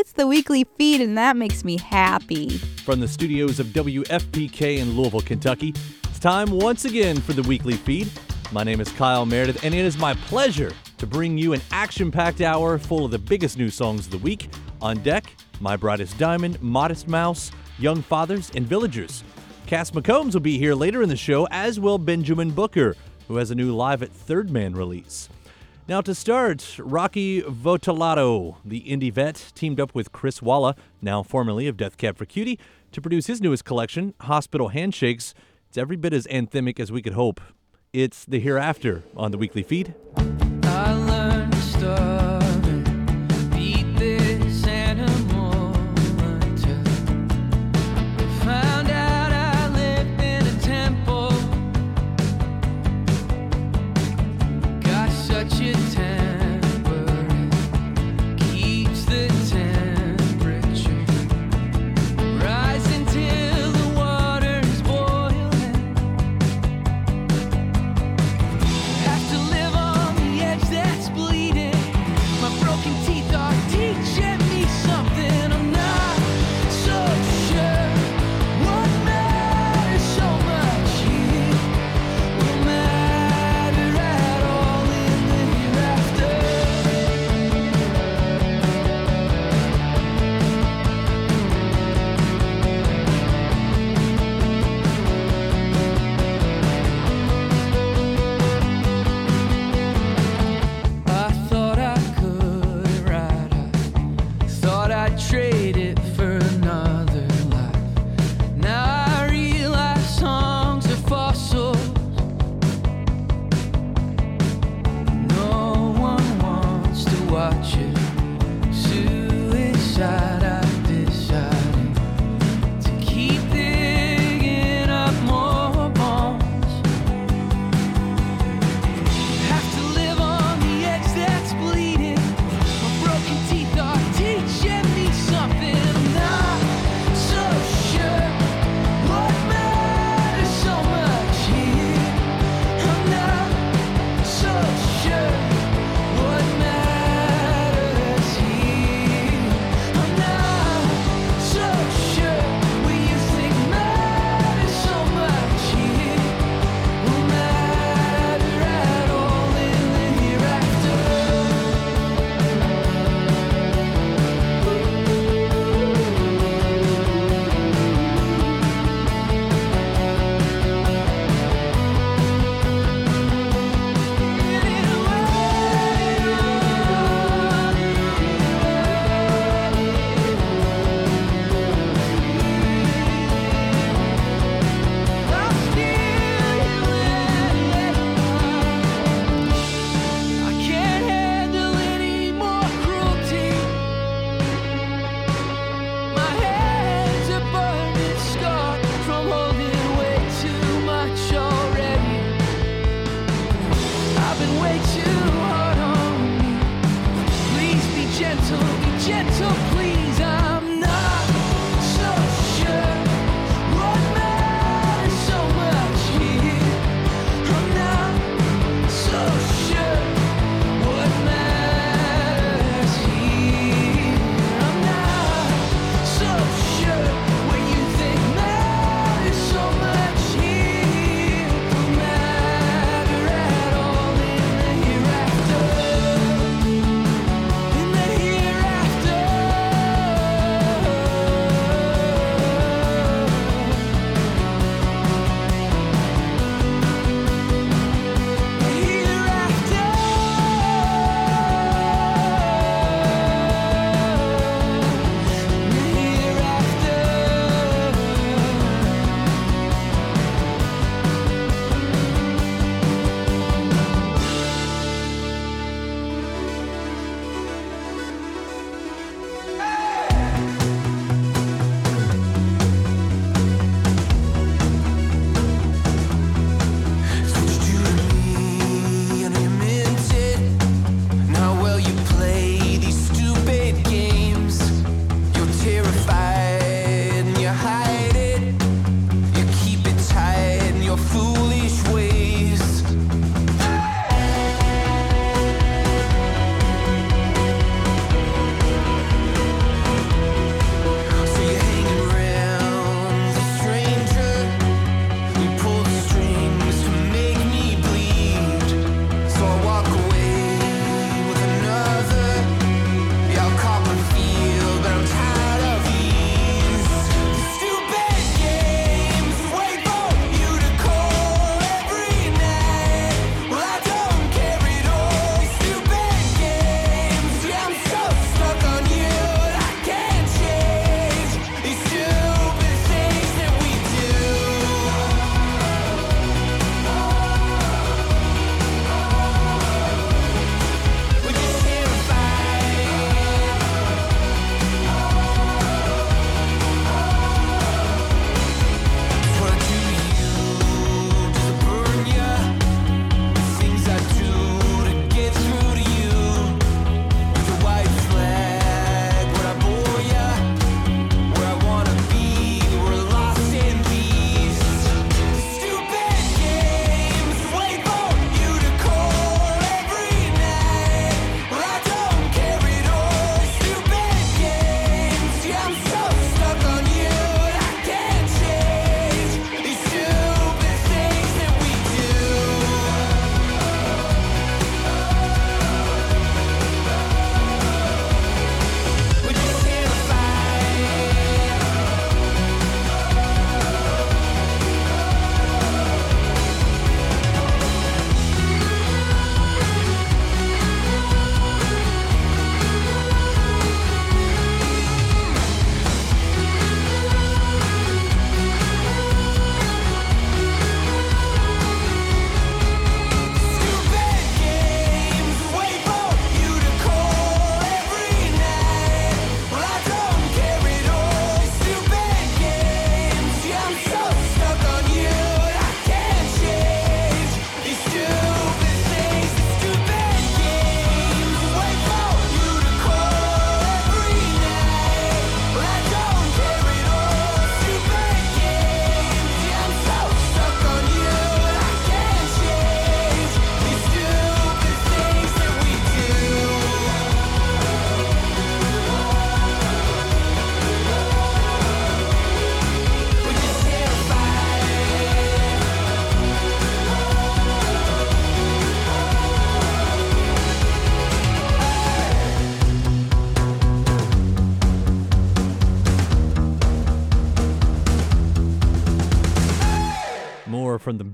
It's the weekly feed, and that makes me happy. From the studios of WFPK in Louisville, Kentucky, it's time once again for the weekly feed. My name is Kyle Meredith, and it is my pleasure to bring you an action packed hour full of the biggest new songs of the week. On deck, My Brightest Diamond, Modest Mouse, Young Fathers, and Villagers. Cass McCombs will be here later in the show, as will Benjamin Booker, who has a new Live at Third Man release. Now, to start, Rocky Votolato, the indie vet, teamed up with Chris Walla, now formerly of Death Cab for Cutie, to produce his newest collection, Hospital Handshakes. It's every bit as anthemic as we could hope. It's The Hereafter on the weekly feed.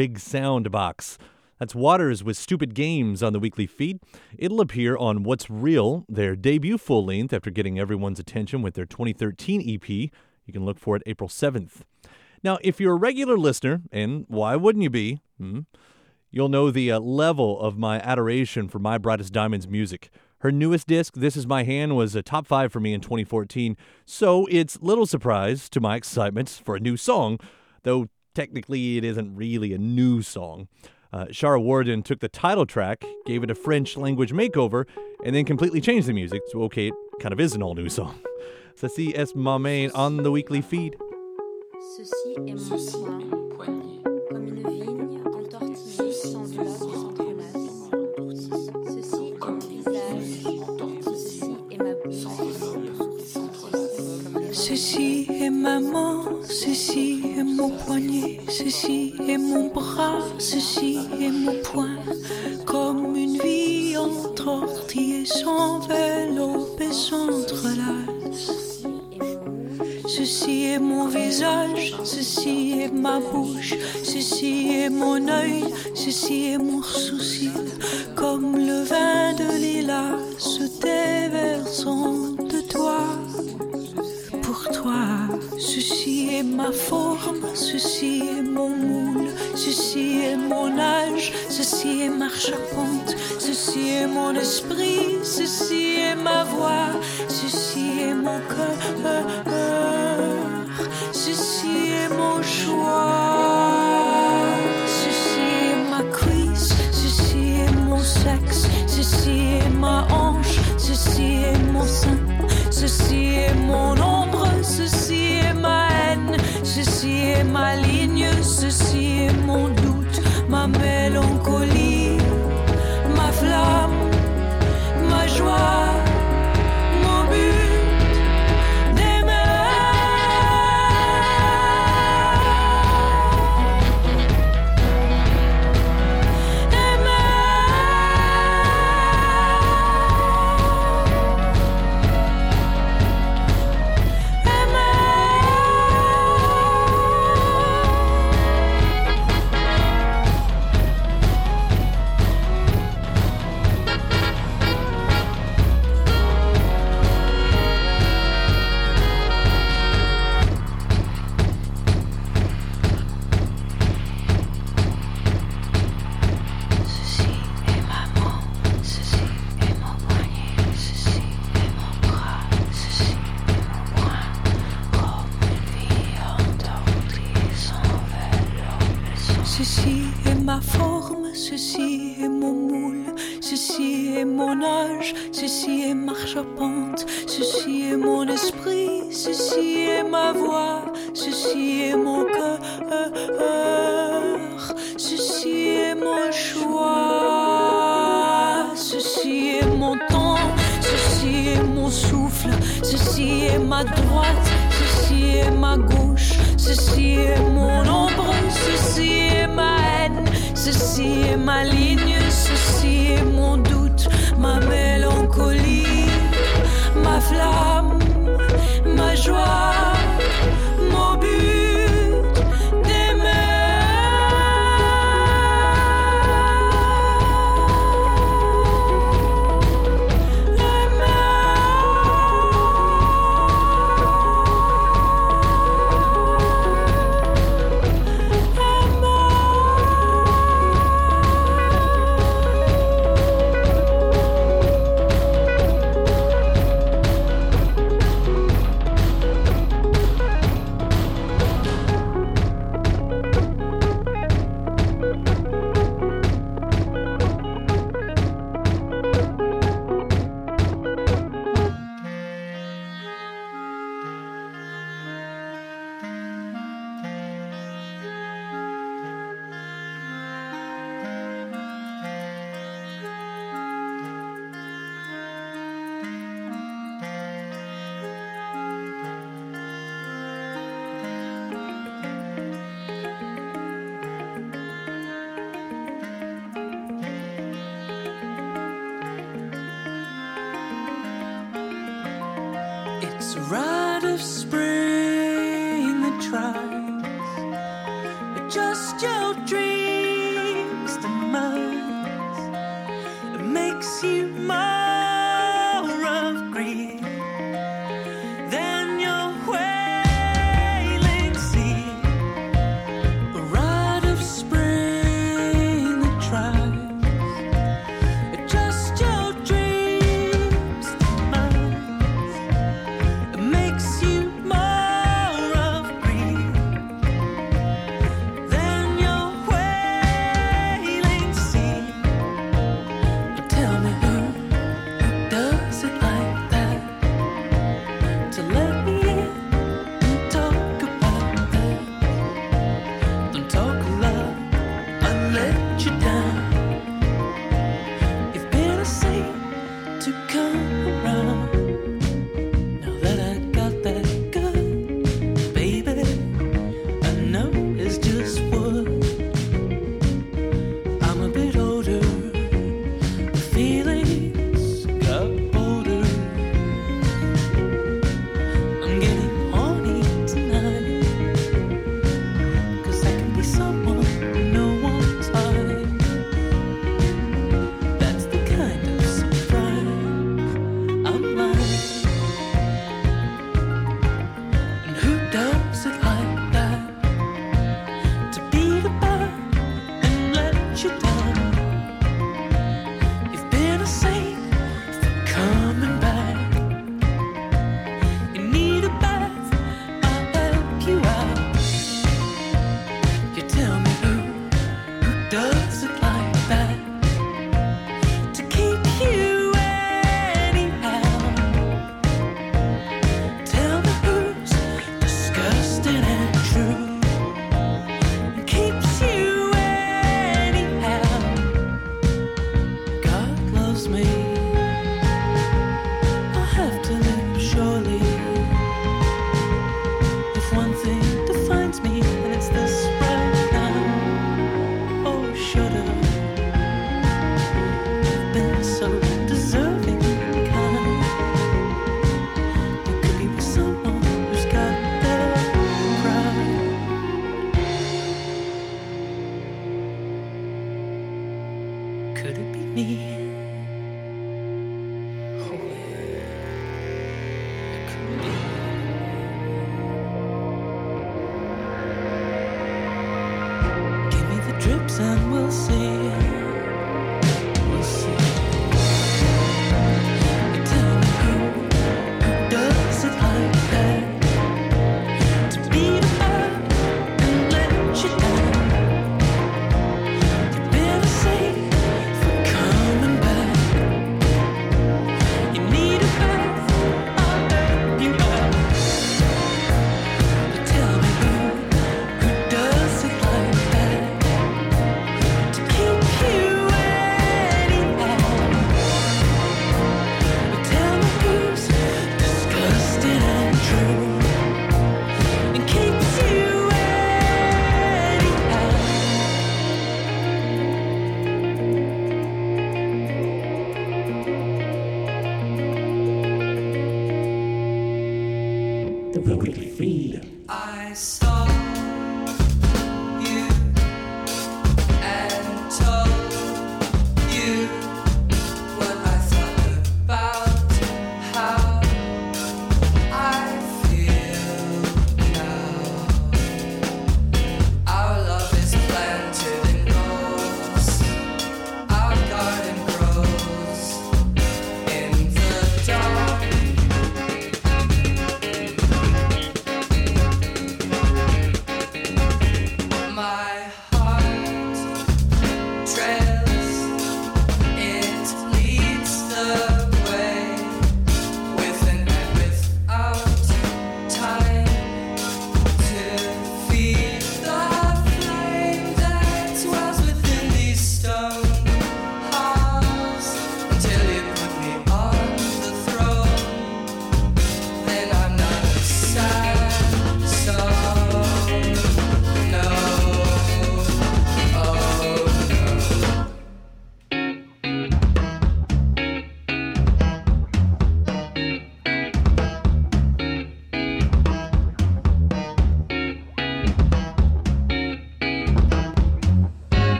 Big Sound Box. That's Waters with Stupid Games on the weekly feed. It'll appear on What's Real, their debut full length after getting everyone's attention with their 2013 EP. You can look for it April 7th. Now, if you're a regular listener, and why wouldn't you be? Hmm, you'll know the uh, level of my adoration for My Brightest Diamond's music. Her newest disc, This Is My Hand, was a top five for me in 2014, so it's little surprise to my excitement for a new song, though technically it isn't really a new song. Uh, Shara Worden took the title track, gave it a French language makeover, and then completely changed the music. So, okay, it kind of is an all new song. Ceci est ma main on the weekly feed. Ceci est mon Ceci est ma main, ceci est mon poignet, ceci est mon bras, ceci est mon poing. Comme une vie entortillée s'enveloppe et s'entrelace. Ceci est mon visage, ceci est ma bouche, ceci est mon œil, ceci est mon sourcil. Comme le vin de lilas se déversant est ma forme, ceci est mon moule, ceci est mon âge, ceci est ma charpente, ceci est mon esprit, ceci est ma voix, ceci est mon cœur, ceci est mon choix, ceci est ma cuisse, ceci est mon sexe, ceci est ma hanche, ceci est mon sein. Ceci est mon ceci est ma ligne, ceci est mon doute, ma mélancolie, ma flamme, est mon âge, ceci est ma charpente, ceci est mon esprit, ceci est ma voix, ceci est mon cœur, ceci est mon choix, ceci est mon temps, ceci est mon souffle, ceci est ma droite, ceci est ma gauche, ceci est mon ombre, ceci est ma haine, ceci est ma ligne, ceci est mon ma mélancolie, ma flamme, ma joie, It's a rite of spring that tries. Just your dreams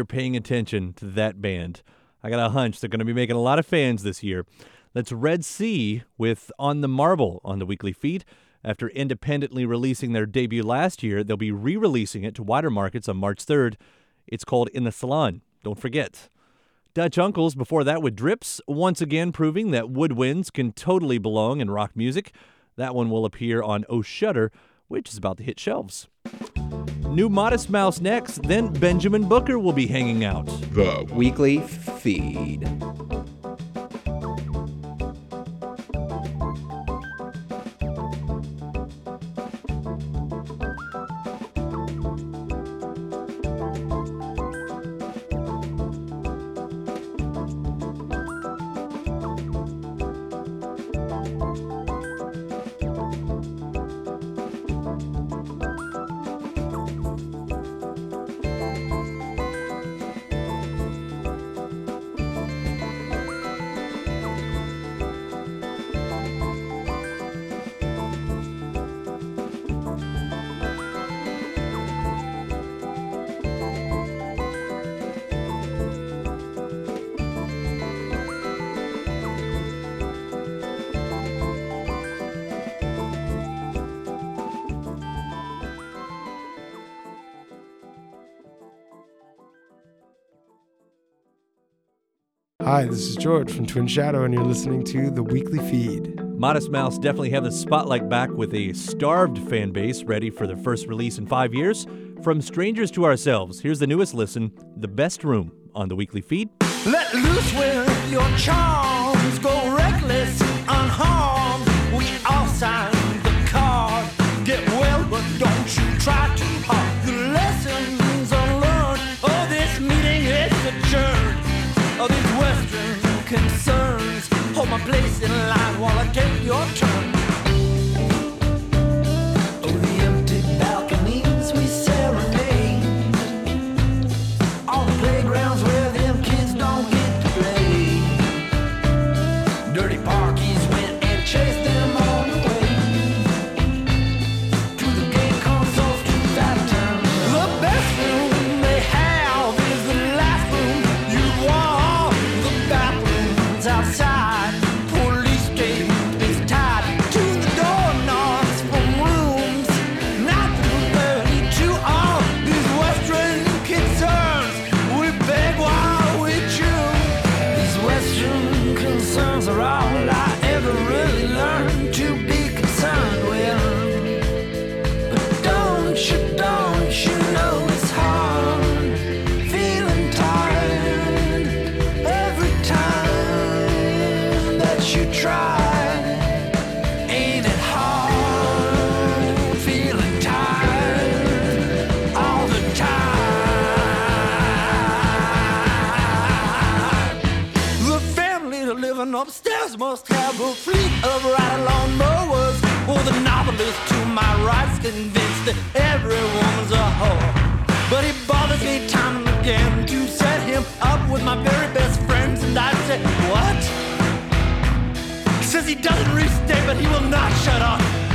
you're paying attention to that band. I got a hunch they're going to be making a lot of fans this year. That's Red Sea with On the Marble on the weekly feed. After independently releasing their debut last year, they'll be re releasing it to wider markets on March 3rd. It's called In the Salon. Don't forget. Dutch Uncles before that with Drips, once again proving that woodwinds can totally belong in rock music. That one will appear on Oh Shudder, which is about to hit shelves. New Modest Mouse next, then Benjamin Booker will be hanging out. The weekly feed. Hi, this is George from Twin Shadow, and you're listening to The Weekly Feed. Modest Mouse definitely have the spotlight back with a starved fan base ready for their first release in five years. From strangers to ourselves, here's the newest listen, The Best Room, on the weekly feed. Let loose with your charms, go reckless, unharmed. We all sign the card. Get well, but don't you try too Oh, these Western concerns. Hold my place in line while I take your turn. With my very best friends, and I say, what? He Says he doesn't really stay, but he will not shut up.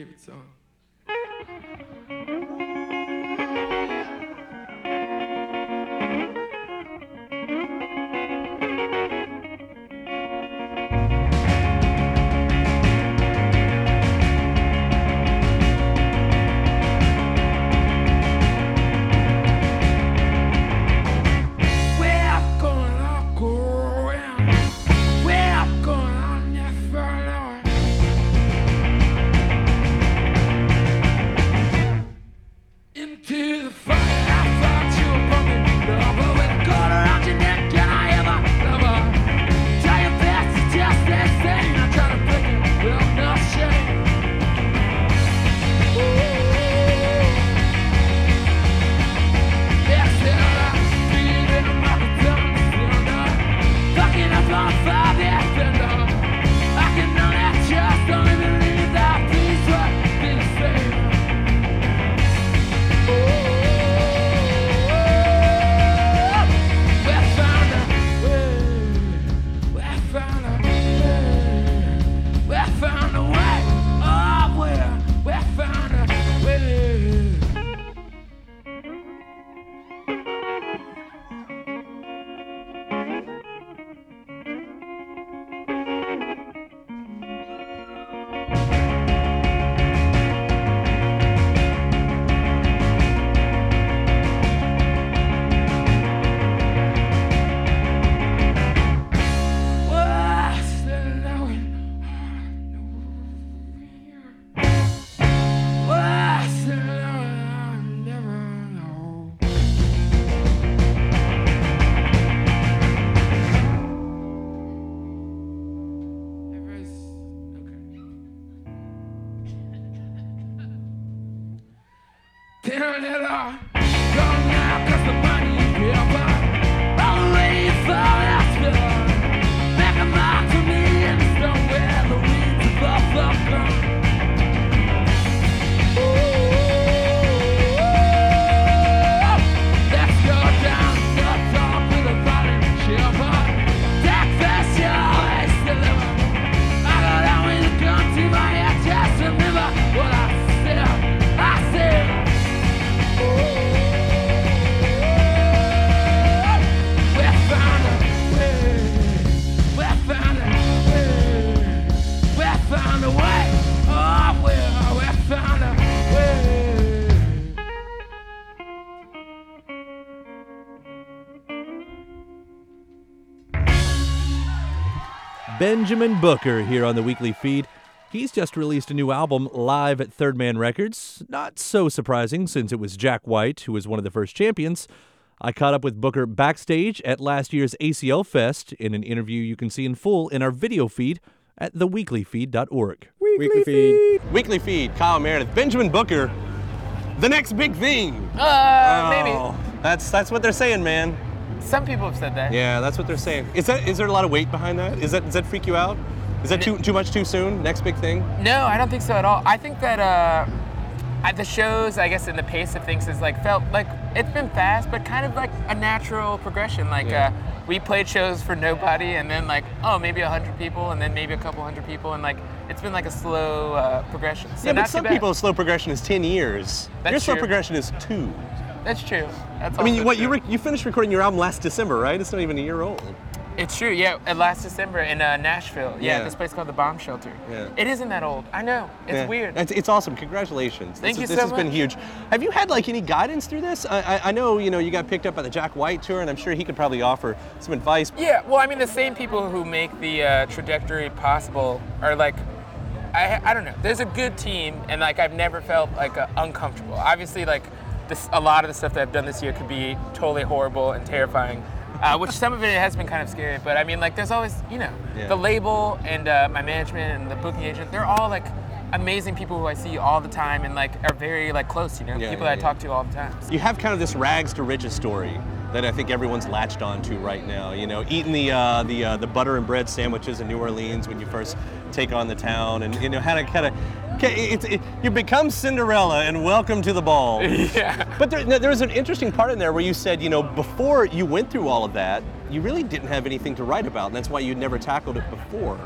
Favorite song. Benjamin Booker here on the weekly feed. He's just released a new album live at Third Man Records. Not so surprising since it was Jack White who was one of the first champions. I caught up with Booker backstage at last year's ACL Fest in an interview you can see in full in our video feed at theweeklyfeed.org. Weekly feed. Weekly feed, Kyle Meredith, Benjamin Booker, the next big thing. Uh, maybe. Oh, That's that's what they're saying, man. Some people have said that. Yeah, that's what they're saying. Is that is there a lot of weight behind that? Is that does that freak you out? Is that too too much too soon? Next big thing? No, I don't think so at all. I think that uh, at the shows, I guess, in the pace of things is like felt like it's been fast, but kind of like a natural progression. Like Yeah. uh, we played shows for nobody, and then like oh maybe a hundred people, and then maybe a couple hundred people, and like it's been like a slow uh, progression. So yeah, but some people's slow progression is 10 years. That's Your slow progression is two. That's true. That's I mean, what true. you re- you finished recording your album last December, right? It's not even a year old. It's true, yeah. uh, Last December in uh, Nashville. Yeah, Yeah. this place called the Bomb Shelter. Yeah. It isn't that old. I know. It's Yeah. weird. It's, it's awesome. Congratulations. Thank this you is, This so has been huge. Have you had like any guidance through this? I, I, I know you know you got picked up by the Jack White tour, and I'm sure he could probably offer some advice. Yeah, well, I mean, the same people who make the uh, trajectory possible are like, I, I don't know. There's a good team, and like I've never felt like uh, uncomfortable. Obviously, like this, a lot of the stuff that I've done this year could be totally horrible and terrifying. Uh, which some of it has been kind of scary, but I mean, like, there's always, you know, Yeah. the label and uh, my management and the booking agent. They're all like amazing people who I see all the time and like are very like close. You know, Yeah, people yeah, that I talk to all the time. You have kind of this rags to riches story that I think everyone's latched onto right now. You know, eating the uh, the uh, the butter and bread sandwiches in New Orleans when you first take on the town, and you know how to kind of. It's, it, you become Cinderella and welcome to the ball. yeah. But there, there was an interesting part in there where you said, you know, before you went through all of that, you really didn't have anything to write about, and that's why you'd never tackled it before.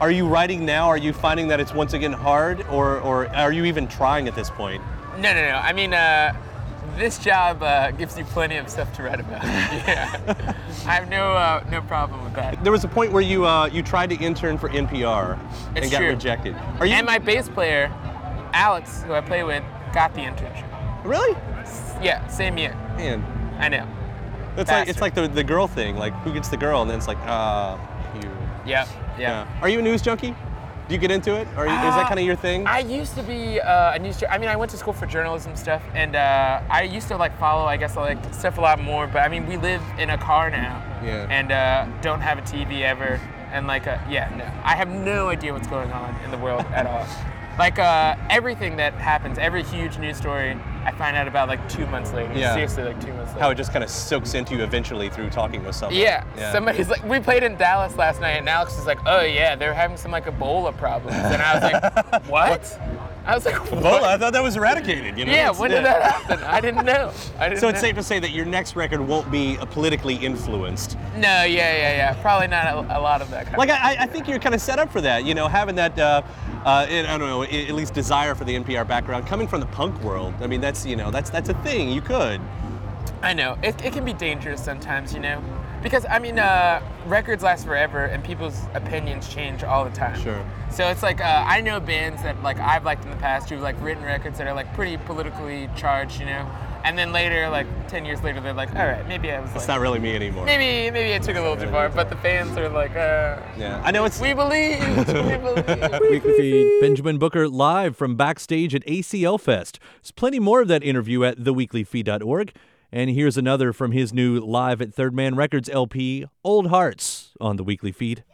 Are you writing now? Are you finding that it's once again hard, or, or are you even trying at this point? No, no, no. I mean, uh, this job uh, gives you plenty of stuff to write about. yeah, I have no uh, no problem with that. There was a point where you uh, you tried to intern for NPR and got true. rejected. Are you And my bass player, Alex, who I play with, got the internship. really? Yeah, same year. Man, I know. it's like it's like the, the girl thing. Like who gets the girl, and then it's like ah, you. Yep. Yeah. Are you a news junkie? Do you get into it? Or is that Uh, kind of your thing? I used to be uh, a news. I mean, I went to school for journalism stuff, and uh, I used to like follow. I guess like stuff a lot more. But I mean, we live in a car now, Yeah. and uh, don't have a TV ever, and like, uh, yeah, no, I have no idea what's going on in the world at all. Like uh, everything that happens, every huge news story, I find out about like two months later. Yeah. Seriously, like two months later. How it just kind of soaks into you eventually through talking with someone. Yeah. Yeah. somebody's like, we played in Dallas last night, and Alex was like, oh yeah, they're having some like Ebola problems, and I was like, what? I was like, what? Ebola, I thought that was eradicated. You know? Yeah, when did that happen? I didn't know. I didn't So it's know. safe to say that your next record won't be politically influenced. No, yeah, yeah, yeah. Probably not a, a lot of that kind Like of I, I think you're kind of set up for that. You know, having that, uh, uh, I don't know, at least desire for the NPR background, coming from the punk world. I mean, that's you know, that's that's a thing. You could. I know. It, it can be dangerous sometimes, you know? Because, I mean, uh, records last forever and people's opinions change all the time. Sure. So it's like, uh, I know bands that, like, I've liked in the past who've, like, written records that are, like, pretty politically charged, you know? And then later, like, 10 years later, they're like, all right, maybe I was, It's like, not really me anymore. maybe, maybe I took it a little too far. But the fans are like, uh, Yeah, I know it's. we believe, we believe. Weekly Feed. Benjamin Booker live from backstage at ACL Fest. There's plenty more of that interview at theweeklyfeed.org. And here's another from his new Live at Third Man Records LP, Old Hearts, on the Weekly Feed.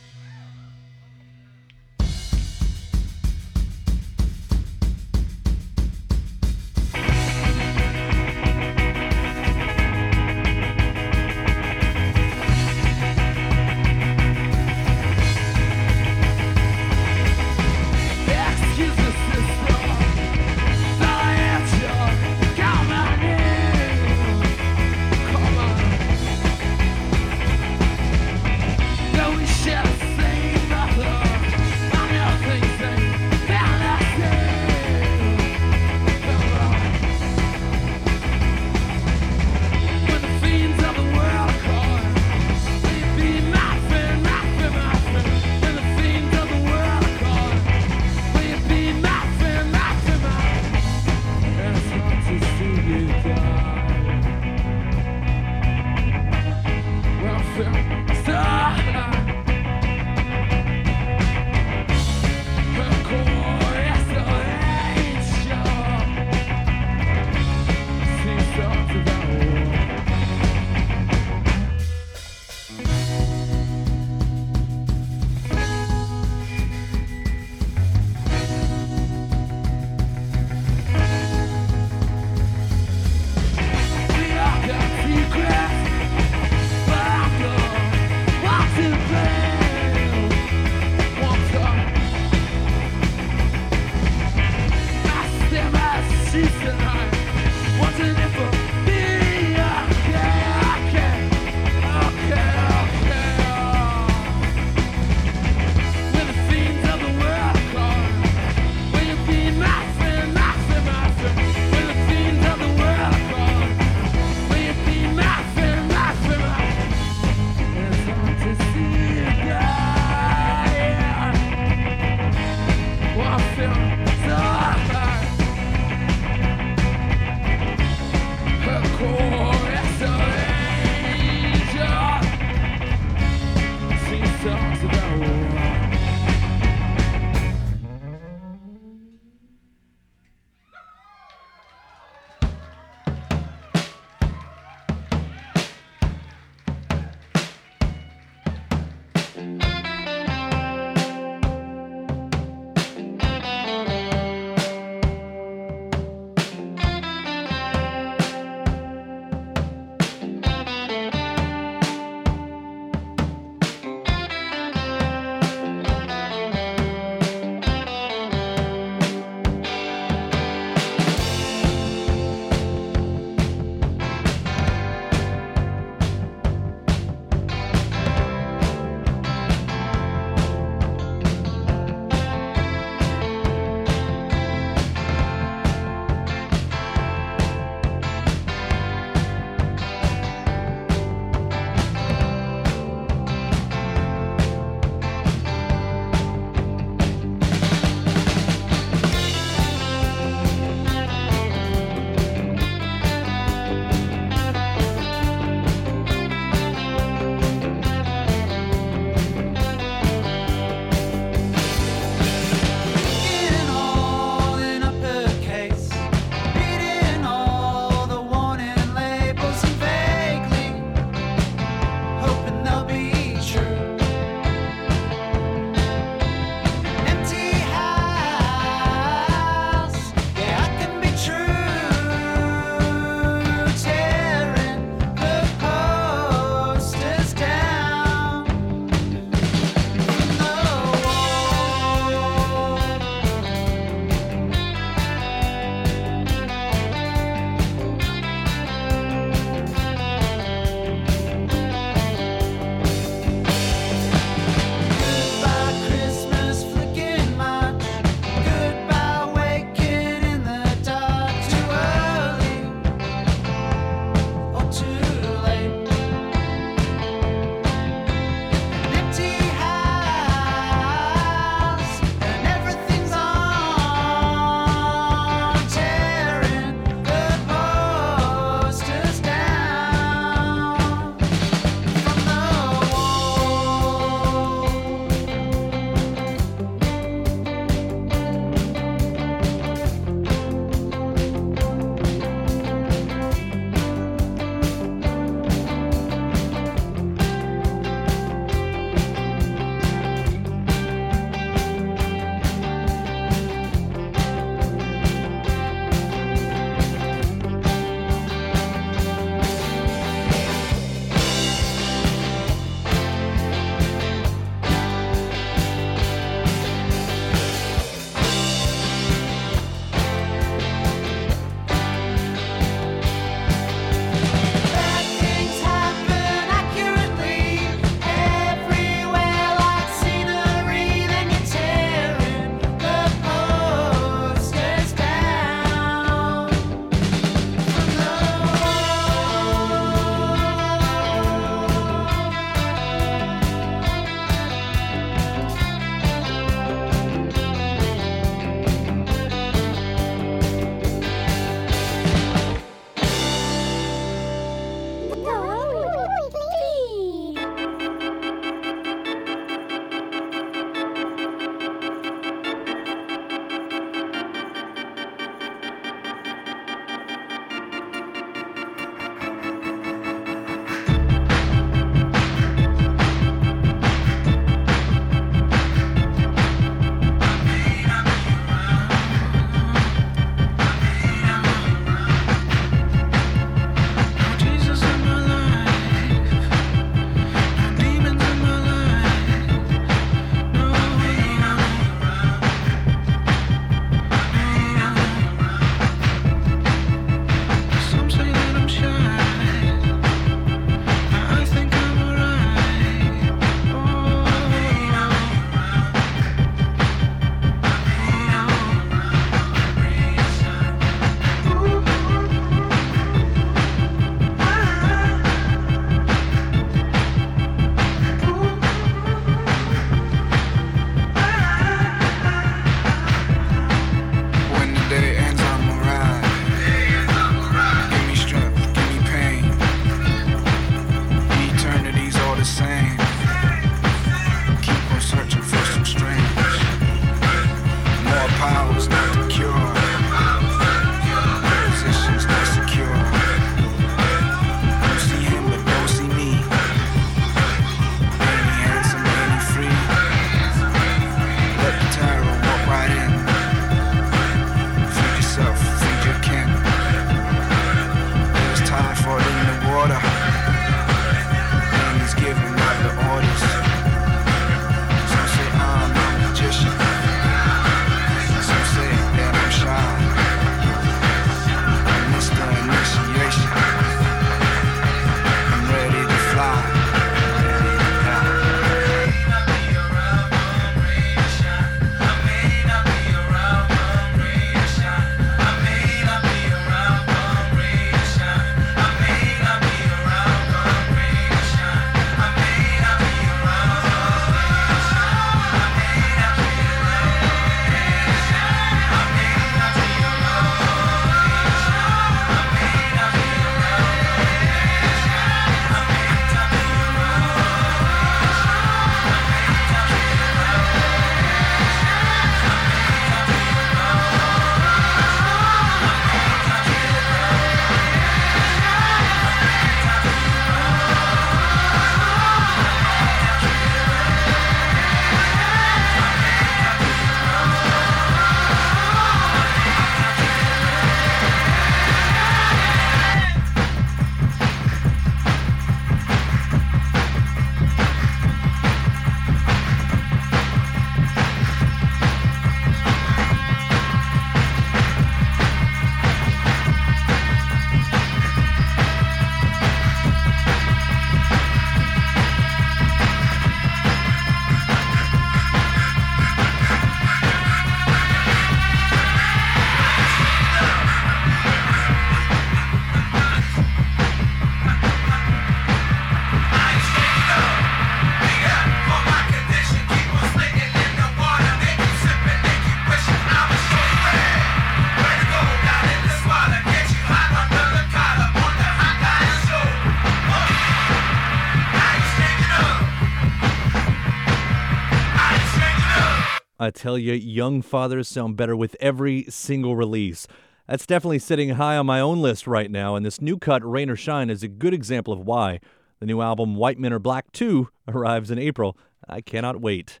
I tell you, young fathers sound better with every single release. That's definitely sitting high on my own list right now, and this new cut, Rain or Shine, is a good example of why. The new album, White Men Are Black 2, arrives in April. I cannot wait.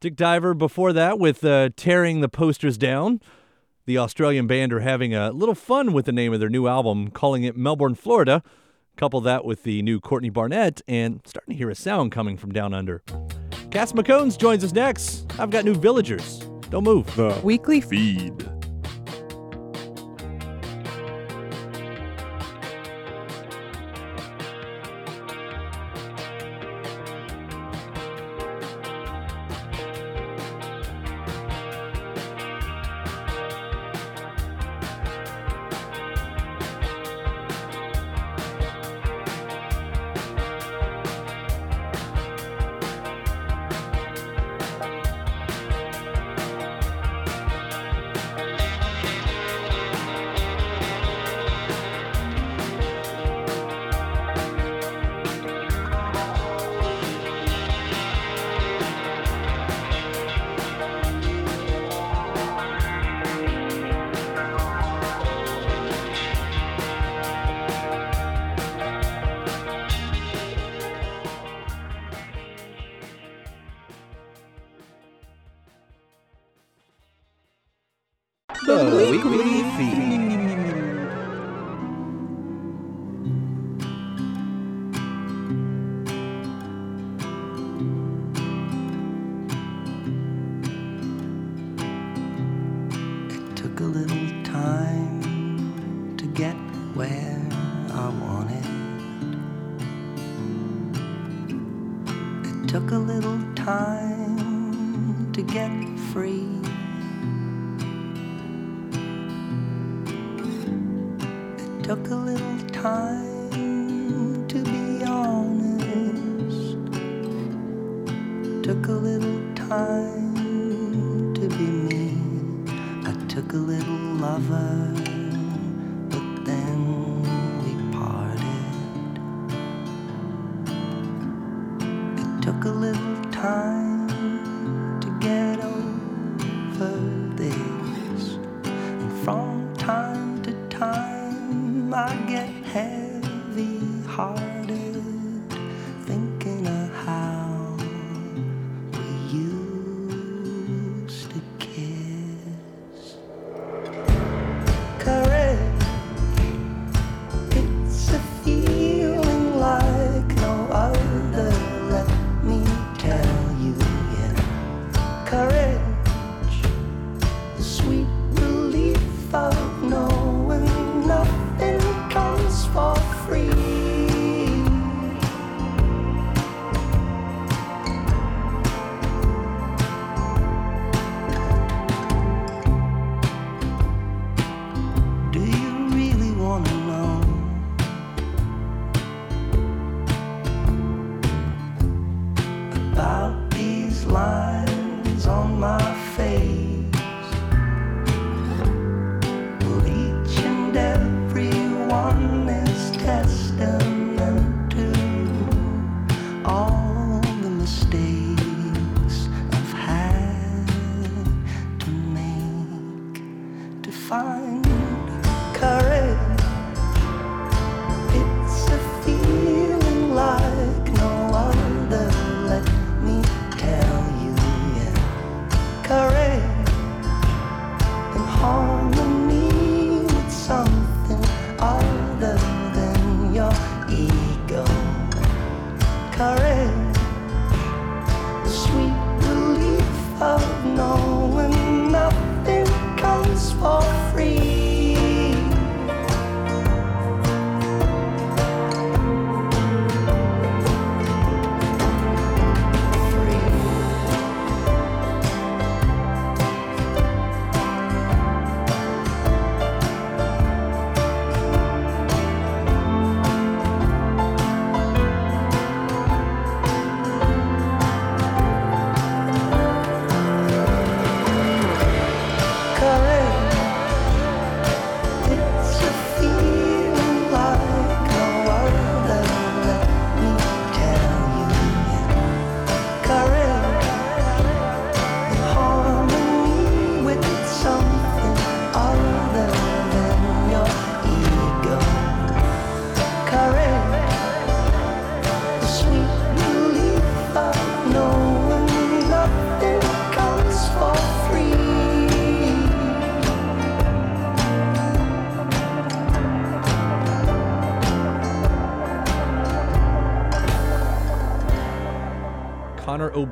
Dick Diver before that with uh, Tearing the Posters Down. The Australian band are having a little fun with the name of their new album, calling it Melbourne, Florida. Couple that with the new Courtney Barnett, and starting to hear a sound coming from down under. Cass McCombs joins us next. I've got new villagers. Don't move. The Weekly feed. Weekly. Heavy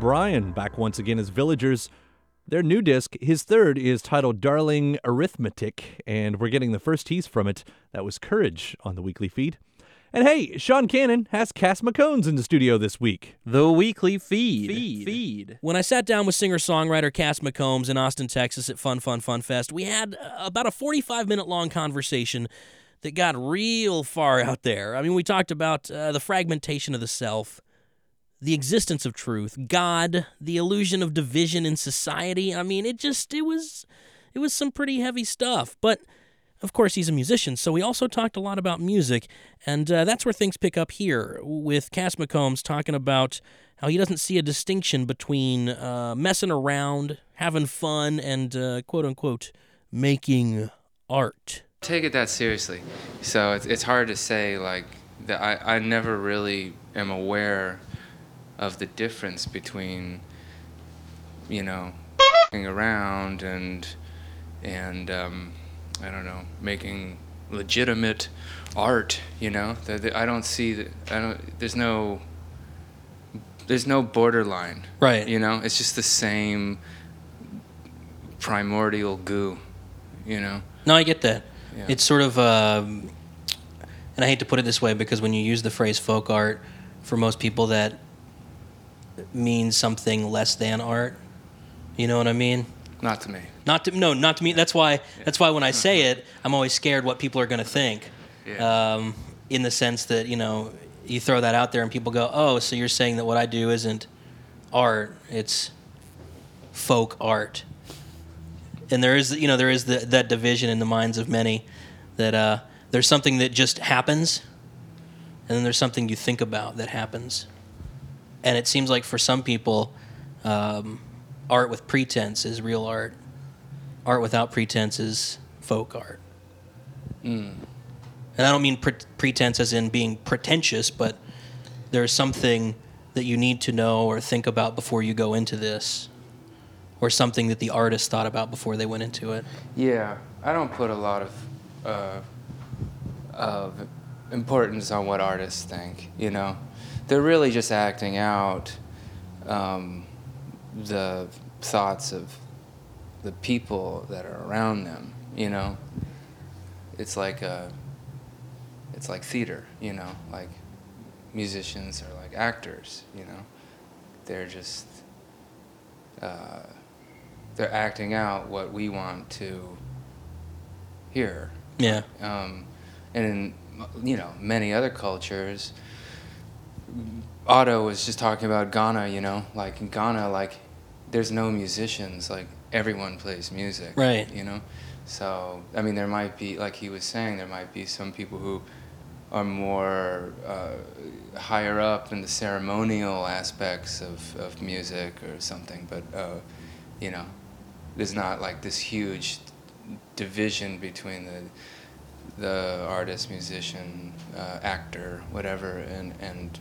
O'Brien back once again as Villagers. Their new disc, his third, is titled Darling Arithmetic, and we're getting the first tease from it. That was Courage on the weekly feed. And hey, Sean Cannon has Cass McCombs in the studio this week. The weekly feed. Feed. Feed. When I sat down with singer songwriter Cass McCombs in Austin, Texas at Fun Fun Fun Fest, we had uh, about a 45 minute long conversation that got real far out there. I mean, we talked about uh, the fragmentation of the self, the existence of truth, God, the illusion of division in society. I mean, it just it was it was some pretty heavy stuff, but of course, he's a musician, so we also talked a lot about music, and uh, that's where things pick up here with Cass McCombs talking about how he doesn't see a distinction between uh, messing around, having fun, and uh, quote unquote making art. take it that seriously. So it's, it's hard to say like that. I, I never really am aware of the difference between you know around and and um, I don't know making legitimate art. You know, that that I don't see that. I don't. There's no. There's no borderline. Right. You know, it's just the same primordial goo. You know. No, I get that. Yeah. It's sort of, um, and I hate to put it this way because when you use the phrase folk art, for most people that means something less than art. You know what I mean? Not to me. Not to no, not to me. That's why. That's why when I say it, I'm always scared what people are going to think. Um, in the sense that you know, you throw that out there and people go, "Oh, so you're saying that what I do isn't art? It's folk art." And there is, you know, there is the, that division in the minds of many that uh, there's something that just happens, and then there's something you think about that happens. And it seems like for some people, Um, art with pretense is real art. Art without pretense is folk art. Mm. And I don't mean pre- pretense as in being pretentious, but there's something that you need to know or think about before you go into this, or something that the artist thought about before they went into it. Yeah, I don't put a lot of uh, of importance on what artists think. You know, they're really just acting out um, the thoughts of the people that are around them. You know, it's like a it's like theater. You know, like musicians are like actors. You know, they're just uh, they're acting out what we want to hear. Yeah. Um, and in you know many other cultures, Otto was just talking about Ghana. You know, like in Ghana, like there's no musicians. Like everyone plays music. Right. You know, so I mean there might be like he was saying there might be some people who are more uh, higher up in the ceremonial aspects of, of music or something, but uh, you know, there's not like this huge division between the the artist, musician, uh, actor, whatever, and and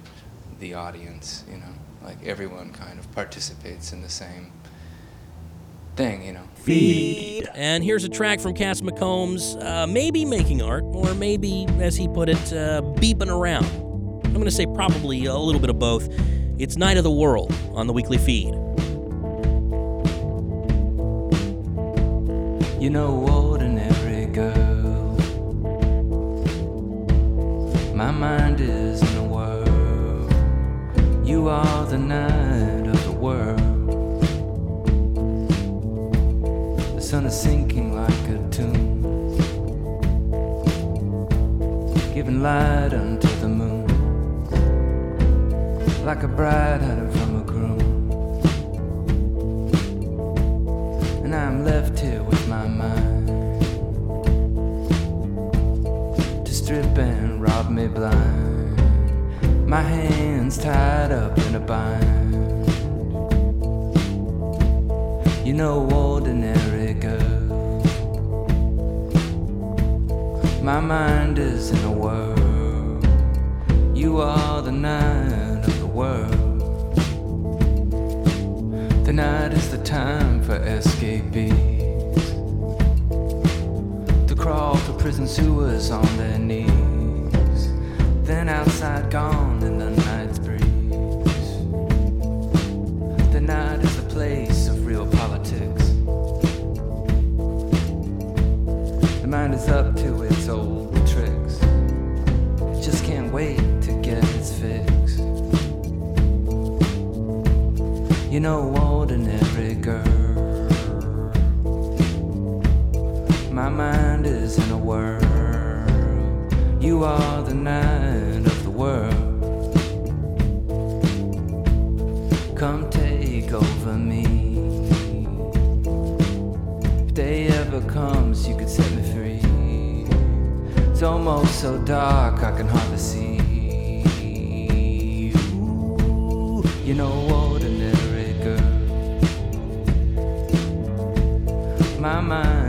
the audience. You know, like everyone kind of participates in the same thing. You know. Feed. And here's a track from Cass McCombs, uh, maybe making art, or maybe, as he put it, uh, beeping around. I'm going to say probably a little bit of both. It's Night of the World on the weekly feed. You know, ordinary girl. My mind is in the world. You are the night of the world. The sun is sinking like a tomb, giving light unto the moon, like a bride hiding from a groom. and I'm left here with my mind to strip and rob me blind. My hands tied up in a bind. You know, ordinary girl. My mind is in a whirl. You are the night of the world. The night is the time for escapees to crawl to prison sewers on their knees. Then outside, gone in the night's breeze. The night is the place of real politics. The mind is up to its old tricks. It just can't wait to get its fix. You know, ordinary girl. My mind is in a whirl. You are the night of the world. Come take over me. If day ever comes, you could set me free. It's almost so dark I can hardly see. Ooh, you know, ordinary girl. My mind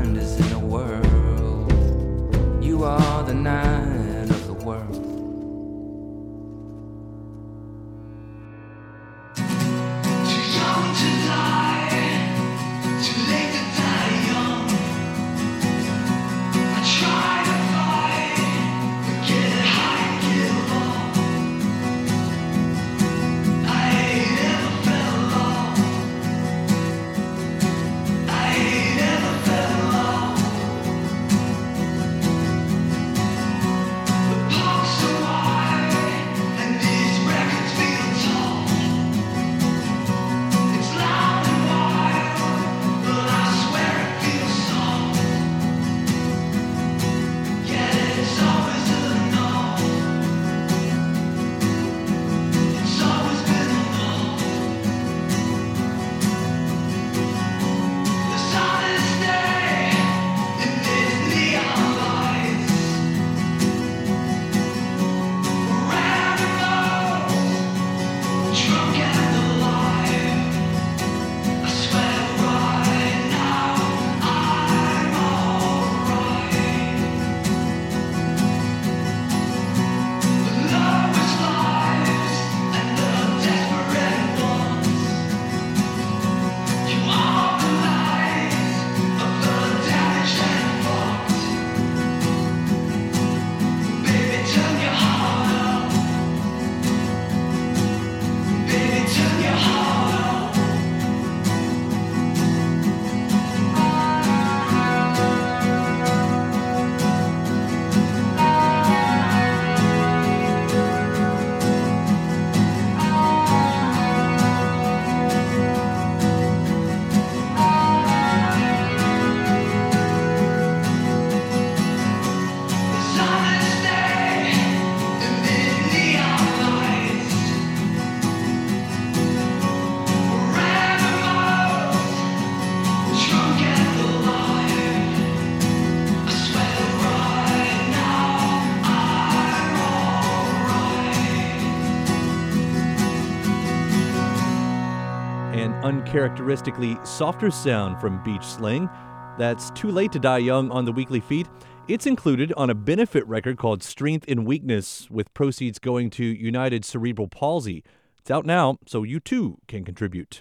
uncharacteristically softer sound from Beach Slang. That's Too Late to Die Young on the weekly feed. It's included on a benefit record called Strength in Weakness, with proceeds going to United Cerebral Palsy. It's out now, so you too can contribute.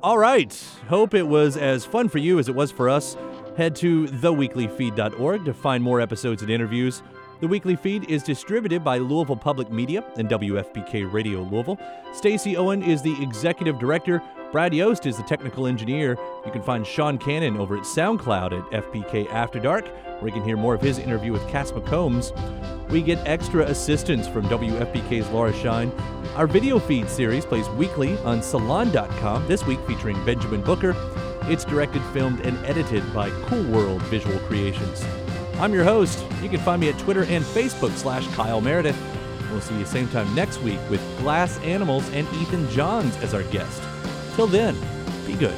All right. Hope it was as fun for you as it was for us. Head to theweeklyfeed.org to find more episodes and interviews. The weekly feed is distributed by Louisville Public Media and WFPK Radio Louisville. Stacy Owen is the executive director. Brad Yost is the technical engineer. You can find Sean Cannon over at SoundCloud at FPK After Dark, where you can hear more of his interview with Cass McCombs. We get extra assistance from WFPK's Laura Shine. Our video feed series plays weekly on Salon.com, this week featuring Benjamin Booker. It's directed, filmed, and edited by Cool World Visual Creations. I'm your host. You can find me at Twitter and Facebook slash Kyle Meredith. We'll see you same time next week with Glass Animals and Ethan Johns as our guest. Till then, be good.